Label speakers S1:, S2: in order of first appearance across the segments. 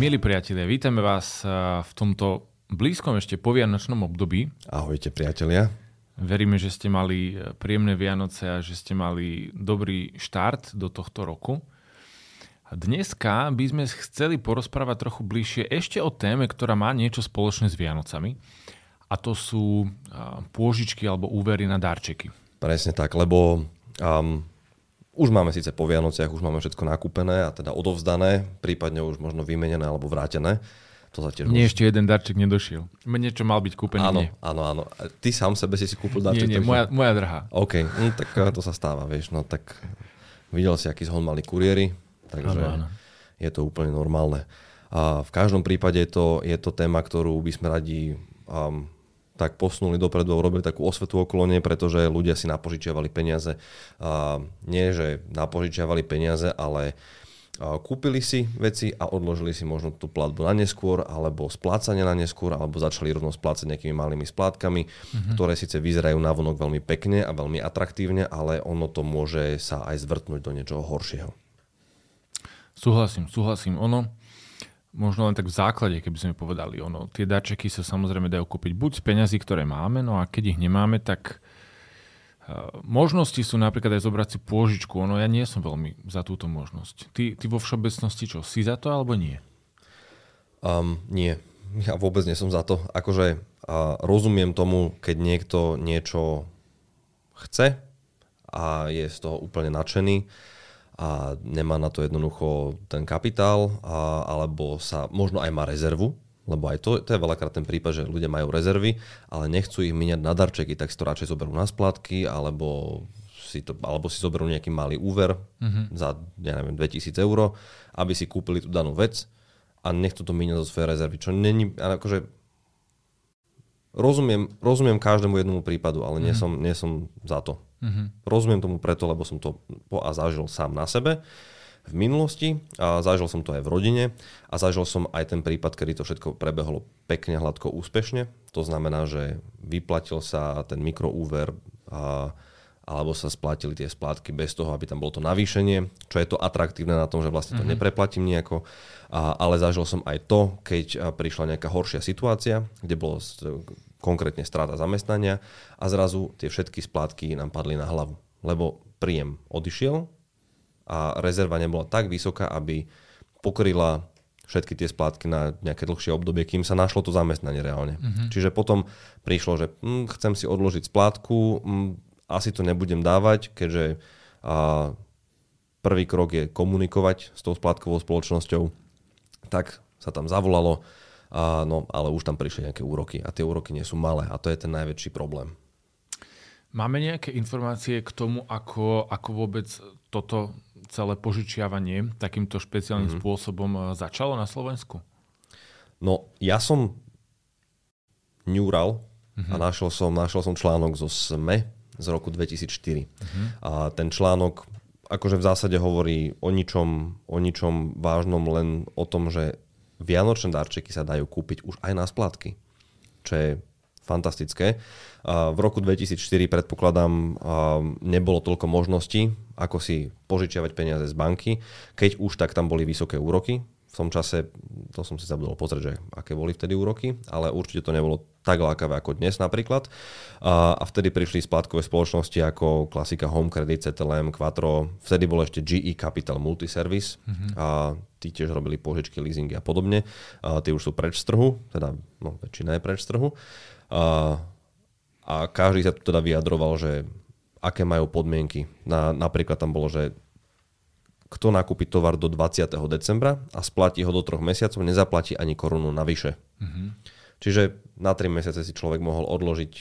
S1: Milí priatelia, vítame vás eh, v tomto blízkom ešte povianočnom období.
S2: Ahojte priatelia.
S1: Veríme, že ste mali eh, príjemné Vianoce a že ste mali dobrý štart do tohto roku. Dneska by sme chceli porozprávať trochu bližšie ešte o téme, ktorá má niečo spoločné s Vianocami. A to sú eh, pôžičky alebo úvery na darčeky.
S2: Presne tak, lebo um, už máme síce po Vianociach, už máme všetko nakúpené a teda odovzdané, prípadne už možno vymenené alebo vrátené.
S1: To sa tiež Mne ešte jeden darček nedošiel. Mne niečo mal byť kúpený.
S2: Áno, áno, áno. Ty sám sebe si si kúpil darček?
S1: Nie, nie, moja, moja drha.
S2: OK, no, tak eh, to sa stáva, vieš. No tak videl si, aký zhon mali kuriéry, takže áno, áno. je to úplne normálne. A v každom prípade je to, je to téma, ktorú by sme radi um, tak posunuli dopredu urobili takú osvetu okolo nej, pretože ľudia si napožičiavali peniaze. A nie, že napožičiavali peniaze, ale kúpili si veci a odložili si možno tú platbu na neskôr, alebo splácanie na neskôr, alebo začali rovno splácať nejakými malými splátkami, mm-hmm. ktoré síce vyzerajú na vonok veľmi pekne a veľmi atraktívne, ale ono to môže sa aj zvrtnúť do niečoho horšieho.
S1: Súhlasím, súhlasím. Ono, možno len tak v základe, keby sme povedali, ono, tie darčeky sa samozrejme dajú kúpiť buď z peňazí, ktoré máme, no a keď ich nemáme, tak uh, možnosti sú napríklad aj zobrať si pôžičku. Ono, ja nie som veľmi za túto možnosť. Ty, ty vo všeobecnosti čo, si za to alebo nie?
S2: Um, nie, ja vôbec nie som za to. Akože uh, rozumiem tomu, keď niekto niečo chce a je z toho úplne nadšený, a nemá na to jednoducho ten kapitál, a, alebo sa možno aj má rezervu, lebo aj to, to je veľakrát ten prípad, že ľudia majú rezervy, ale nechcú ich míňať na darčeky, tak si to radšej zoberú na splátky, alebo si, to, alebo si zoberú nejaký malý úver mm-hmm. za, ja neviem, 2000 eur, aby si kúpili tú danú vec a nechcú to míňať zo svojej rezervy, čo není, akože rozumiem, rozumiem každému jednomu prípadu, ale mm-hmm. nie, mhm. som, nie som za to. Mm-hmm. Rozumiem tomu preto, lebo som to po a zažil sám na sebe v minulosti a zažil som to aj v rodine a zažil som aj ten prípad, kedy to všetko prebehlo pekne, hladko, úspešne. To znamená, že vyplatil sa ten mikroúver a, alebo sa splatili tie splátky bez toho, aby tam bolo to navýšenie, čo je to atraktívne na tom, že vlastne to mm-hmm. nepreplatím nejako. A, ale zažil som aj to, keď prišla nejaká horšia situácia, kde bolo konkrétne strata zamestnania a zrazu tie všetky splátky nám padli na hlavu. Lebo príjem odišiel a rezerva nebola tak vysoká, aby pokryla všetky tie splátky na nejaké dlhšie obdobie, kým sa našlo to zamestnanie reálne. Mm-hmm. Čiže potom prišlo, že hm, chcem si odložiť splátku, hm, asi to nebudem dávať, keďže a, prvý krok je komunikovať s tou splátkovou spoločnosťou. Tak sa tam zavolalo, a, no, ale už tam prišli nejaké úroky a tie úroky nie sú malé a to je ten najväčší problém.
S1: Máme nejaké informácie k tomu, ako, ako vôbec toto celé požičiavanie takýmto špeciálnym mm-hmm. spôsobom e, začalo na Slovensku?
S2: No, ja som ňúral mm-hmm. a našiel som, našiel som článok zo SME z roku 2004. Mm-hmm. A ten článok akože v zásade hovorí o ničom, o ničom vážnom, len o tom, že vianočné darčeky sa dajú kúpiť už aj na splátky, čo je fantastické. V roku 2004 predpokladám nebolo toľko možností, ako si požičiavať peniaze z banky. Keď už, tak tam boli vysoké úroky, v tom čase, to som si zabudol pozrieť, že aké boli vtedy úroky, ale určite to nebolo tak lákavé ako dnes napríklad. A, a vtedy prišli splátkové spoločnosti ako klasika Home Credit, CTLM, Quattro, vtedy bol ešte GE Capital Multiservice mm-hmm. a tí tiež robili požičky, leasingy a podobne. A tie už sú preč z trhu, teda no, väčšina je preč z trhu. A, a každý sa teda vyjadroval, že aké majú podmienky. Na, napríklad tam bolo, že kto nakúpi tovar do 20. decembra a splatí ho do troch mesiacov, nezaplatí ani korunu navyše. Mm-hmm. Čiže na 3 mesiace si človek mohol odložiť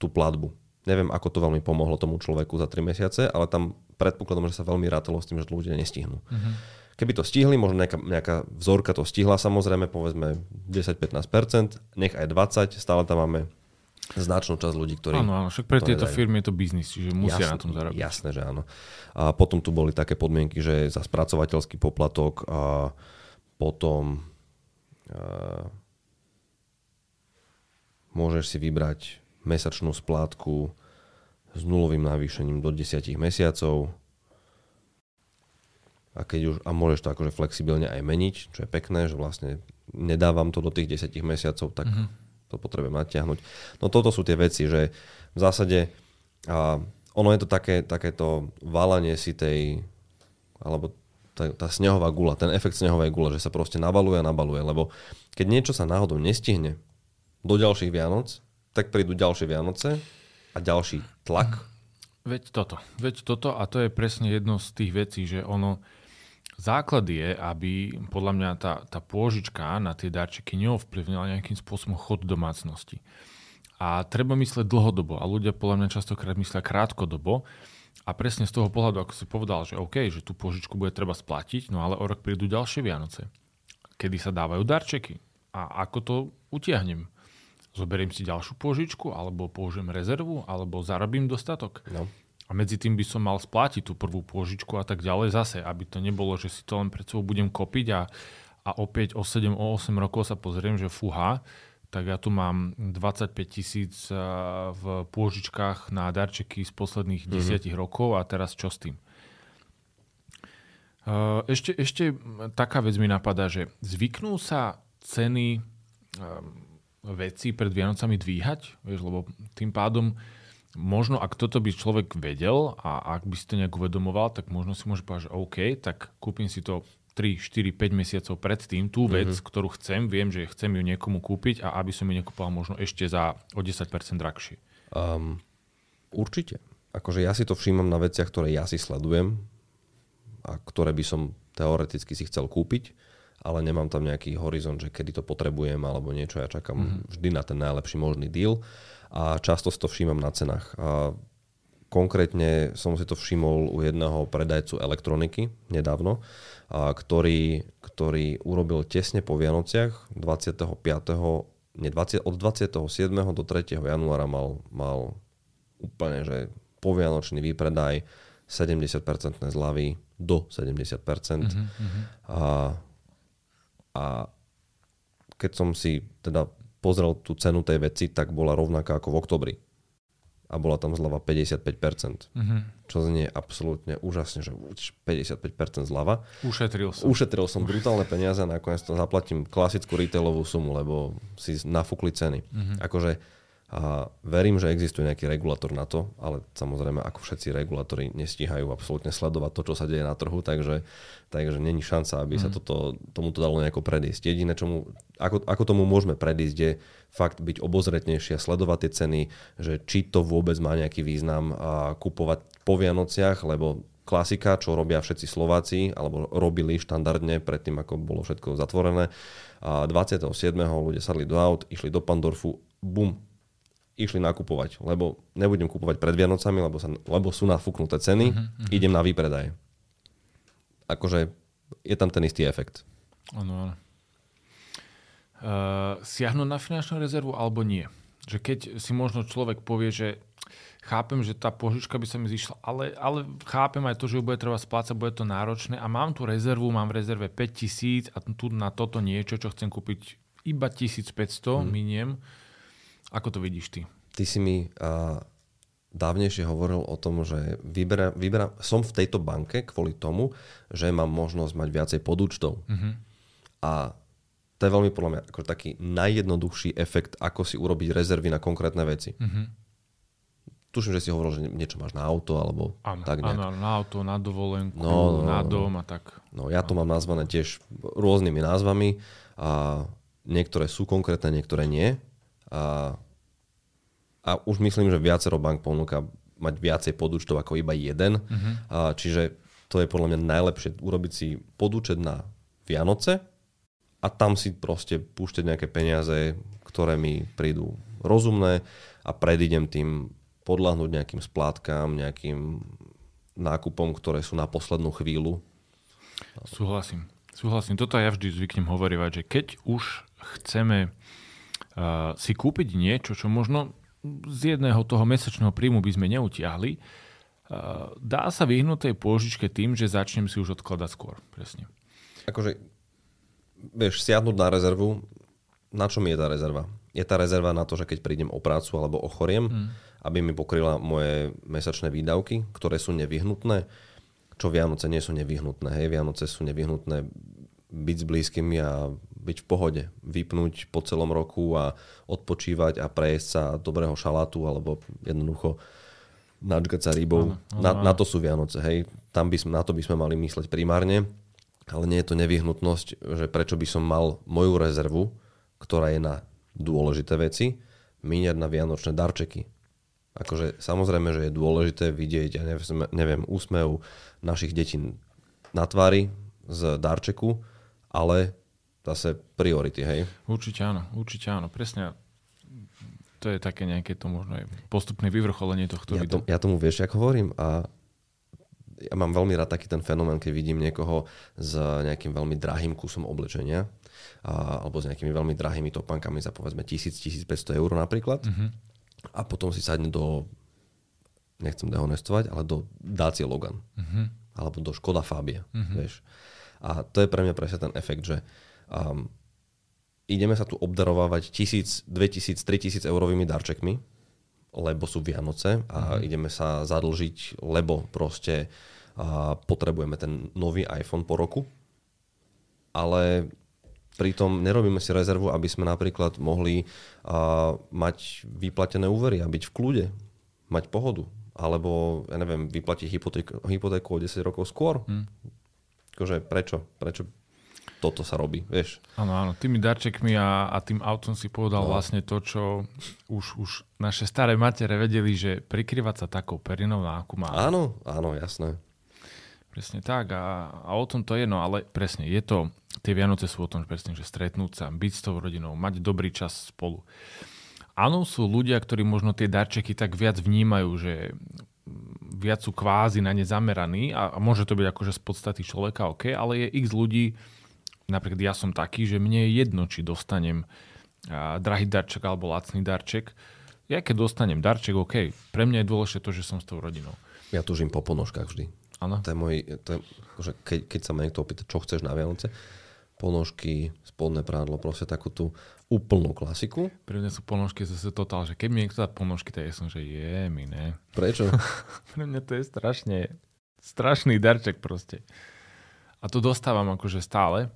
S2: tú platbu. Neviem, ako to veľmi pomohlo tomu človeku za 3 mesiace, ale tam predpokladom, že sa veľmi rátalo s tým, že to ľudia nestihnú. Mm-hmm. Keby to stihli, možno nejaká, nejaká vzorka to stihla samozrejme, povedzme 10-15%, nech aj 20%, stále tam máme značnú časť ľudí, ktorí...
S1: Áno, áno, však pre tieto nedajú. firmy je to biznis, čiže musia jasné, na tom zarobiť.
S2: Jasné, že áno. A potom tu boli také podmienky, že za spracovateľský poplatok a potom a, môžeš si vybrať mesačnú splátku s nulovým navýšením do 10 mesiacov. a, keď už, a môžeš to akože flexibilne aj meniť, čo je pekné, že vlastne nedávam to do tých 10 mesiacov, tak mm-hmm. To potrebujem natiahnuť. No toto sú tie veci, že v zásade a ono je to také, takéto valanie si tej, alebo tá, tá snehová gula, ten efekt snehovej gule, že sa proste nabaluje a nabaluje, lebo keď niečo sa náhodou nestihne do ďalších Vianoc, tak prídu ďalšie Vianoce a ďalší tlak.
S1: Veď toto, veď toto a to je presne jedno z tých vecí, že ono, základ je, aby podľa mňa tá, tá pôžička na tie darčeky neovplyvnila nejakým spôsobom chod domácnosti. A treba mysleť dlhodobo a ľudia podľa mňa častokrát myslia krátkodobo a presne z toho pohľadu, ako si povedal, že OK, že tú pôžičku bude treba splatiť, no ale o rok prídu ďalšie Vianoce, kedy sa dávajú darčeky. A ako to utiahnem? zoberiem si ďalšiu pôžičku, alebo použijem rezervu, alebo zarobím dostatok. No. A medzi tým by som mal splatiť tú prvú pôžičku a tak ďalej zase, aby to nebolo, že si to len pred sebou budem kopiť a, a opäť o 7, o 8 rokov sa pozriem, že fúha, tak ja tu mám 25 tisíc v pôžičkách na darčeky z posledných mm-hmm. 10 rokov a teraz čo s tým? Ešte, ešte taká vec mi napadá, že zvyknú sa ceny veci pred Vianocami dvíhať, vieš, lebo tým pádom možno ak toto by človek vedel a ak by si to nejak uvedomoval, tak možno si môže povedať, že OK, tak kúpim si to 3, 4, 5 mesiacov predtým, tú vec, mm-hmm. ktorú chcem, viem, že chcem ju niekomu kúpiť a aby som ju nekúpal možno ešte za o 10% drahšie. Um,
S2: určite. Akože ja si to všímam na veciach, ktoré ja si sledujem a ktoré by som teoreticky si chcel kúpiť ale nemám tam nejaký horizont, že kedy to potrebujem alebo niečo. Ja čakám mm-hmm. vždy na ten najlepší možný deal a často si to všímam na cenách. A konkrétne som si to všimol u jedného predajcu elektroniky nedávno, a ktorý, ktorý urobil tesne po Vianociach 25. Nie, 20, od 27. do 3. januára mal, mal úplne, že povianočný výpredaj 70% zľavy do 70%. Mm-hmm. A a keď som si teda pozrel tú cenu tej veci, tak bola rovnaká ako v oktobri. A bola tam zľava 55%. Mm-hmm. Čo znie absolútne úžasne, že 55% zľava.
S1: Ušetril som.
S2: Ušetril som brutálne peniaze a nakoniec to zaplatím klasickú retailovú sumu, lebo si nafúkli ceny. Mm-hmm. Akože a verím, že existuje nejaký regulátor na to, ale samozrejme ako všetci regulátori nestíhajú absolútne sledovať to, čo sa deje na trhu, takže, takže není šanca, aby mm. sa mhm. toto, tomuto dalo nejako predísť. Jediné, čomu, ako, ako tomu môžeme predísť, je fakt byť obozretnejší a sledovať tie ceny, že či to vôbec má nejaký význam a kupovať po Vianociach, lebo klasika, čo robia všetci Slováci, alebo robili štandardne predtým, ako bolo všetko zatvorené. A 27. ľudia sadli do aut, išli do Pandorfu, bum, išli nakupovať, lebo nebudem kupovať pred Vianocami, lebo, sa, lebo sú nafúknuté ceny, uh-huh, uh-huh. idem na výpredaj. Akože je tam ten istý efekt.
S1: Áno, áno. Uh, siahnuť na finančnú rezervu alebo nie? Že keď si možno človek povie, že chápem, že tá požička by sa mi zišla, ale, ale chápem aj to, že ju bude treba splácať, bude to náročné a mám tu rezervu, mám v rezerve 5000 a tu na toto niečo, čo chcem kúpiť iba 1500, hmm. miniem ako to vidíš ty?
S2: Ty si mi uh, dávnejšie hovoril o tom, že vybera, vybera, som v tejto banke kvôli tomu, že mám možnosť mať viacej podúčtov. Uh-huh. A to je veľmi podľa mňa ako taký najjednoduchší efekt, ako si urobiť rezervy na konkrétne veci. Uh-huh. Tuším, že si hovoril, že niečo máš na auto, alebo
S1: ano,
S2: tak
S1: nejak. Áno, na auto, na dovolenku, no, no, na no. dom a tak.
S2: No ja to mám nazvané tiež rôznymi názvami a niektoré sú konkrétne, niektoré nie. A, a už myslím, že viacero bank ponúka mať viacej podúčtov ako iba jeden. Uh-huh. A, čiže to je podľa mňa najlepšie urobiť si podúčet na Vianoce a tam si proste púšťať nejaké peniaze, ktoré mi prídu rozumné a predídem tým podľahnúť nejakým splátkám, nejakým nákupom, ktoré sú na poslednú chvíľu.
S1: Súhlasím. Súhlasím. Toto ja vždy zvyknem hovorievať, že keď už chceme si kúpiť niečo, čo možno z jedného toho mesačného príjmu by sme neutiahli, dá sa vyhnúť tej pôžičke tým, že začnem si už odkladať skôr. Presne.
S2: Akože, vieš, siadnúť na rezervu, na čo mi je tá rezerva? Je tá rezerva na to, že keď prídem o prácu alebo ochoriem, hmm. aby mi pokryla moje mesačné výdavky, ktoré sú nevyhnutné, čo Vianoce nie sú nevyhnutné. Hej, Vianoce sú nevyhnutné byť s blízkymi a byť v pohode, vypnúť po celom roku a odpočívať a prejsť sa dobrého šalátu alebo jednoducho načgať sa rybou. Na, na to sú Vianoce, hej. Tam by sme, na to by sme mali mysleť primárne, ale nie je to nevyhnutnosť, že prečo by som mal moju rezervu, ktorá je na dôležité veci, míňať na vianočné darčeky. Akože samozrejme, že je dôležité vidieť, ja neviem, neviem úsmev našich detí na tvári z darčeku, ale zase priority, hej?
S1: Určite áno, určite áno, presne. To je také nejaké to možno aj postupné vyvrcholenie tohto
S2: ja. To, ja tomu vieš, ako hovorím a ja mám veľmi rád taký ten fenomén, keď vidím niekoho s nejakým veľmi drahým kusom oblečenia a, alebo s nejakými veľmi drahými topankami za povedzme 1000-1500 eur napríklad mm-hmm. a potom si sadne do nechcem dehonestovať, ale do Dacia Logan mm-hmm. alebo do Škoda Fabia, mm-hmm. vieš. A to je pre mňa presne ten efekt, že um, ideme sa tu obdarovávať tisíc, 2000, 3000 eurovými darčekmi, lebo sú Vianoce a mm-hmm. ideme sa zadlžiť, lebo proste uh, potrebujeme ten nový iPhone po roku. Ale pritom nerobíme si rezervu, aby sme napríklad mohli uh, mať vyplatené úvery a byť v kľude, mať pohodu. Alebo, ja neviem, vyplatiť hypotéku, hypotéku o 10 rokov skôr. Mm akože prečo, prečo toto sa robí, vieš.
S1: Áno, áno, tými darčekmi a, a tým autom si povedal no. vlastne to, čo už, už naše staré matere vedeli, že prikryvať sa takou perinou, akú má.
S2: Áno, áno, jasné.
S1: Presne tak a, a o tom to je, no ale presne, je to, tie Vianoce sú o tom presne, že stretnúť sa, byť s tou rodinou, mať dobrý čas spolu. Áno, sú ľudia, ktorí možno tie darčeky tak viac vnímajú, že viac sú kvázi na ne zameraní a, a môže to byť akože z podstaty človeka, OK, ale je x ľudí, napríklad ja som taký, že mne je jedno, či dostanem a, drahý darček alebo lacný darček. Ja keď dostanem darček, OK, pre mňa je dôležité to, že som s tou rodinou.
S2: Ja tužím po ponožkách vždy.
S1: Áno.
S2: To je môj, to je, že keď, keď sa ma niekto opýta, čo chceš na Vianoce, ponožky, spodné prádlo, proste takú tú úplnú klasiku.
S1: Pre mňa sú ponožky zase totál, že keď mi niekto dá ponožky, tak ja som, že je mi, ne.
S2: Prečo?
S1: Pre mňa to je strašne, strašný darček proste. A to dostávam akože stále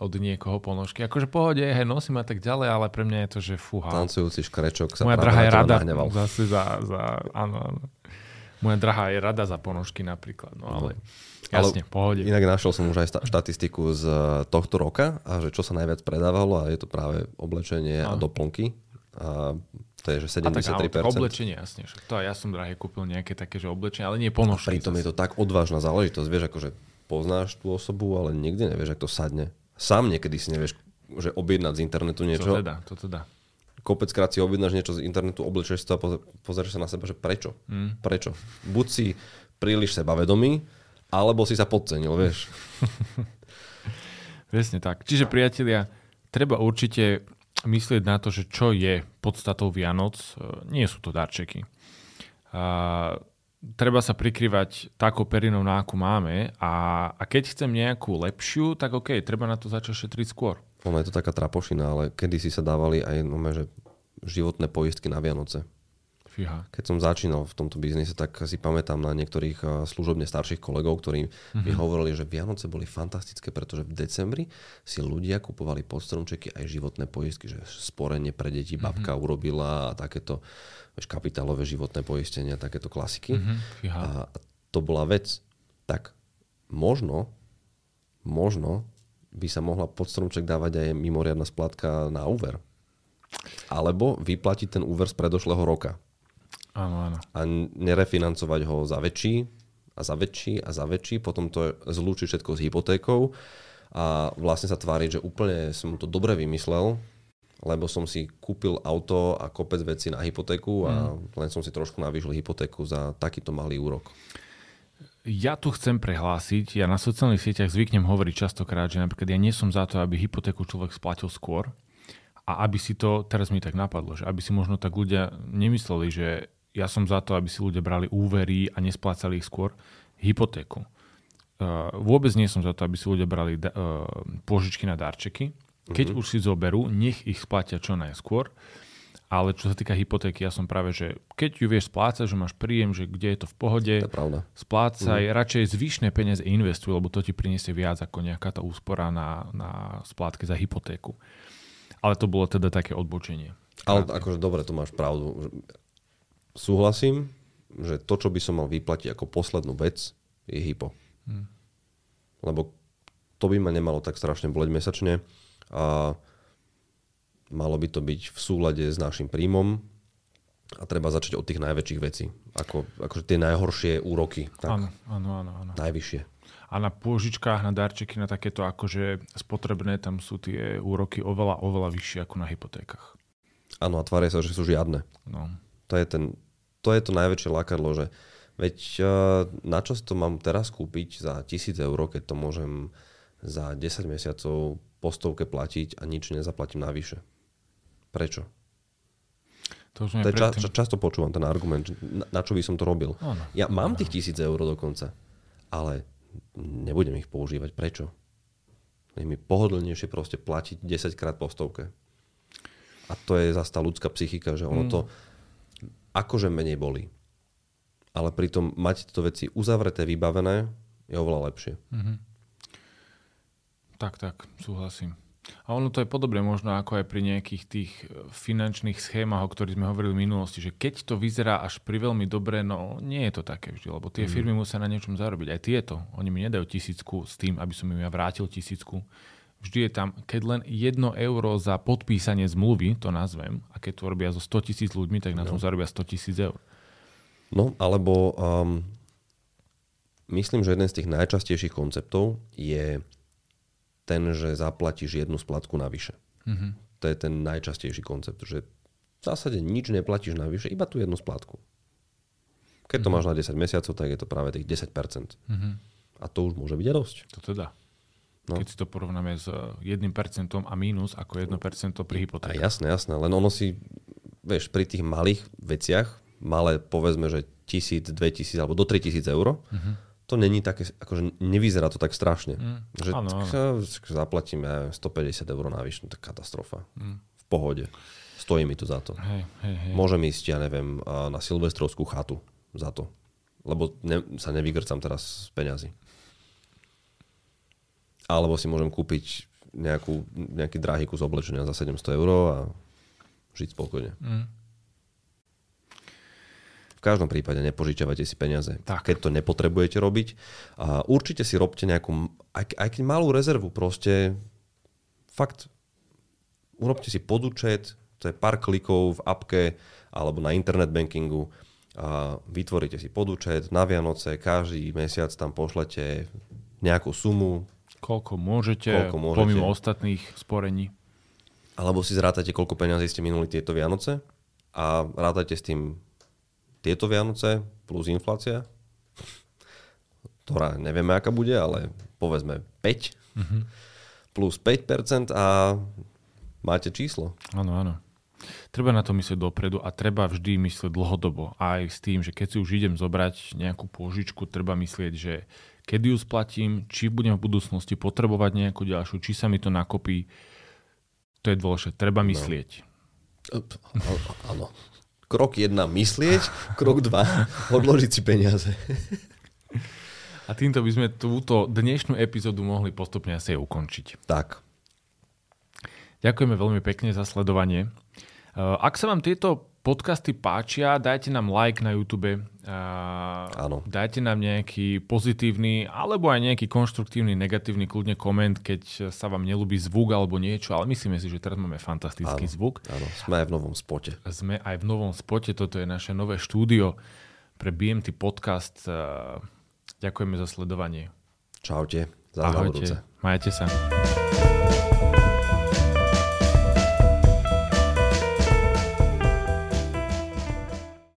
S1: od niekoho ponožky. Akože pohode, hej, nosím a tak ďalej, ale pre mňa je to, že fúha.
S2: Tancujúci škrečok sa
S1: Moja drahá rada zase za, za, áno, áno. Moja drahá je rada za ponožky napríklad, no ale... No. Jasne, Ale pohode.
S2: Inak našiel som už aj štatistiku z eh, tohto roka a že čo sa najviac predávalo a je to práve oblečenie a, a doplnky. A to je, že 73%. A tak,
S1: oblečenie, jasne. Však to ja som drahé kúpil nejaké také, že oblečenie, ale nie ponožky.
S2: A pritom je to tak odvážna záležitosť. Vieš, akože poznáš tú osobu, ale nikdy nevieš, ako to sadne. Sám niekedy si nevieš, že objednať z internetu niečo.
S1: To teda, to teda.
S2: Kopeckrát si objednáš niečo z internetu, oblečeš sa a pozrieš sa na seba, že prečo? Mm. Prečo? Buď si príliš sebavedomý, alebo si sa podcenil, vieš.
S1: Presne tak. Čiže priatelia, treba určite myslieť na to, že čo je podstatou Vianoc. Nie sú to darčeky. A, treba sa prikrývať takou perinou, na akú máme a, a keď chcem nejakú lepšiu, tak OK, treba na to začať šetriť skôr.
S2: Ono je to taká trapošina, ale kedy si sa dávali aj no, že životné poistky na Vianoce.
S1: Fíha.
S2: Keď som začínal v tomto biznise, tak si pamätám na niektorých eh, služobne starších kolegov, ktorí mm-hmm. mi mhm. hovorili, že Vianoce boli fantastické, pretože v decembri si ľudia kupovali pod stromčeky aj životné poistky, že sporenie pre deti mm-hmm. babka urobila a takéto vieš, kapitálové životné poistenia, takéto klasiky.
S1: Mm-hmm.
S2: A to bola vec. Tak možno, možno by sa mohla pod stromček dávať aj mimoriadna splatka na úver. Alebo vyplatiť ten úver z predošlého roka.
S1: Áno, áno.
S2: A nerefinancovať ho za väčší a za väčší a za väčší, potom to zlúčiť všetko s hypotékou a vlastne sa tváriť, že úplne som to dobre vymyslel, lebo som si kúpil auto a kopec veci na hypotéku a mm. len som si trošku navýšil hypotéku za takýto malý úrok.
S1: Ja tu chcem prehlásiť, ja na sociálnych sieťach zvyknem hovoriť častokrát, že napríklad ja nie som za to, aby hypotéku človek splatil skôr a aby si to, teraz mi tak napadlo, že aby si možno tak ľudia nemysleli, že ja som za to, aby si ľudia brali úvery a nesplácali ich skôr hypotéku. Uh, vôbec nie som za to, aby si ľudia brali uh, pôžičky na darčeky. Keď uh-huh. už si zoberú, nech ich splatia čo najskôr. Ale čo sa týka hypotéky, ja som práve, že keď ju vieš splácať, že máš príjem, že kde je to v pohode,
S2: To je pravda.
S1: splácaj, mm. radšej zvyšné peniaze investuj, lebo to ti priniesie viac ako nejaká tá úspora na, na splátke za hypotéku. Ale to bolo teda také odbočenie.
S2: Ale akože dobre, to máš pravdu. Súhlasím, že to, čo by som mal vyplatiť ako poslednú vec, je hypo. Hmm. Lebo to by ma nemalo tak strašne boleť mesačne a malo by to byť v súlade s našim príjmom a treba začať od tých najväčších vecí. Ako, akože tie najhoršie úroky. Tak,
S1: Áno, áno, áno, áno.
S2: Najvyššie.
S1: A na pôžičkách, na darčeky, na takéto akože spotrebné, tam sú tie úroky oveľa, oveľa vyššie ako na hypotékach.
S2: Áno, a tvária sa, že sú žiadne.
S1: No.
S2: To je, ten, to, je to najväčšie lákadlo, že veď uh, na čo to mám teraz kúpiť za 1000 eur, keď to môžem za 10 mesiacov po stovke platiť a nič nezaplatím navyše. Prečo?
S1: To, už
S2: To je ča, ča, často počúvam ten argument, na, na čo by som to robil.
S1: Áno.
S2: Ja mám tých tisíc eur dokonca, ale nebudem ich používať. Prečo? Je mi pohodlnejšie proste platiť 10 krát po stovke. A to je zase tá ľudská psychika, že ono to akože menej bolí. Ale pritom mať tieto veci uzavreté, vybavené, je oveľa lepšie.
S1: Tak, tak, súhlasím. A ono to je podobne možno ako aj pri nejakých tých e, finančných schémach, o ktorých sme hovorili v minulosti, že keď to vyzerá až pri veľmi dobre, no nie je to také vždy, lebo tie firmy musia na niečom zarobiť. Aj tieto. Oni mi nedajú tisícku s tým, aby som im ja vrátil tisícku. Vždy je tam, keď len jedno euro za podpísanie zmluvy, to nazvem, a keď to robia so 100 tisíc ľuďmi, tak na tom zarobia 100 tisíc eur.
S2: No, alebo um, myslím, že jeden z tých najčastejších konceptov je ten, že zaplatíš jednu splatku navyše. Mm-hmm. To je ten najčastejší koncept, že v zásade nič neplatíš navyše, iba tú jednu splatku. Keď to máš na 10 mesiacov, tak je to práve tých 10%.
S1: Mhm.
S2: A to už môže byť dosť.
S1: To teda.
S2: No.
S1: Keď si to porovnáme s 1% a mínus ako 1% pri
S2: A
S1: hypotéke.
S2: jasné, jasné, len ono si, vieš, pri tých malých veciach, malé povedzme, že 1000, 2000 alebo do 3000 eur, to není také, akože nevyzerá to tak strašne. Že
S1: áno, áno.
S2: k- zaplatím ja neviem, 150 eur navyše, no to katastrofa. V pohode. Stojí mi to za to.
S1: Hej, hej, hej.
S2: Môžem ísť, ja neviem, na silvestrovskú chatu za to. Lebo ne, sa nevygrcam teraz z peňazí. Alebo si môžem kúpiť nejakú, nejaký drahý kus oblečenia za 700 eur a žiť spokojne.
S1: Mm.
S2: V každom prípade nepožičiavajte si peniaze.
S1: Tak.
S2: Keď to nepotrebujete robiť, a určite si robte nejakú, aj, aj keď malú rezervu, proste fakt urobte si podúčet, to je pár klikov v appke alebo na internet bankingu a vytvoríte si podúčet na Vianoce, každý mesiac tam pošlete nejakú sumu,
S1: Koľko môžete,
S2: Koľko môžete.
S1: pomimo ostatných sporení.
S2: alebo si zrátate, koľko peňazí ste minuli tieto Vianoce a rátajte s tým tieto Vianoce plus inflácia, ktorá nevieme, aká bude, ale povedzme 5 plus 5% a máte číslo.
S1: Áno, áno. Treba na to myslieť dopredu a treba vždy myslieť dlhodobo. Aj s tým, že keď si už idem zobrať nejakú pôžičku, treba myslieť, že kedy ju splatím, či budem v budúcnosti potrebovať nejakú ďalšiu, či sa mi to nakopí. To je dôležité. Treba myslieť.
S2: Up, á- Áno. Krok 1 myslieť, krok 2 odložiť si peniaze.
S1: A týmto by sme túto dnešnú epizódu mohli postupne asi ukončiť.
S2: Tak,
S1: Ďakujeme veľmi pekne za sledovanie. Uh, Ak sa vám tieto podcasty páčia, dajte nám like na YouTube,
S2: Áno.
S1: dajte nám nejaký pozitívny alebo aj nejaký konštruktívny, negatívny kľudne koment, keď sa vám nelúbi zvuk alebo niečo, ale myslíme si, že teraz máme fantastický
S2: Áno.
S1: zvuk.
S2: áno, sme aj v novom spote.
S1: Sme aj v novom spote, toto je naše nové štúdio pre BMT podcast. Ďakujeme za sledovanie.
S2: Čaute, za.
S1: Ahojte, majte sa.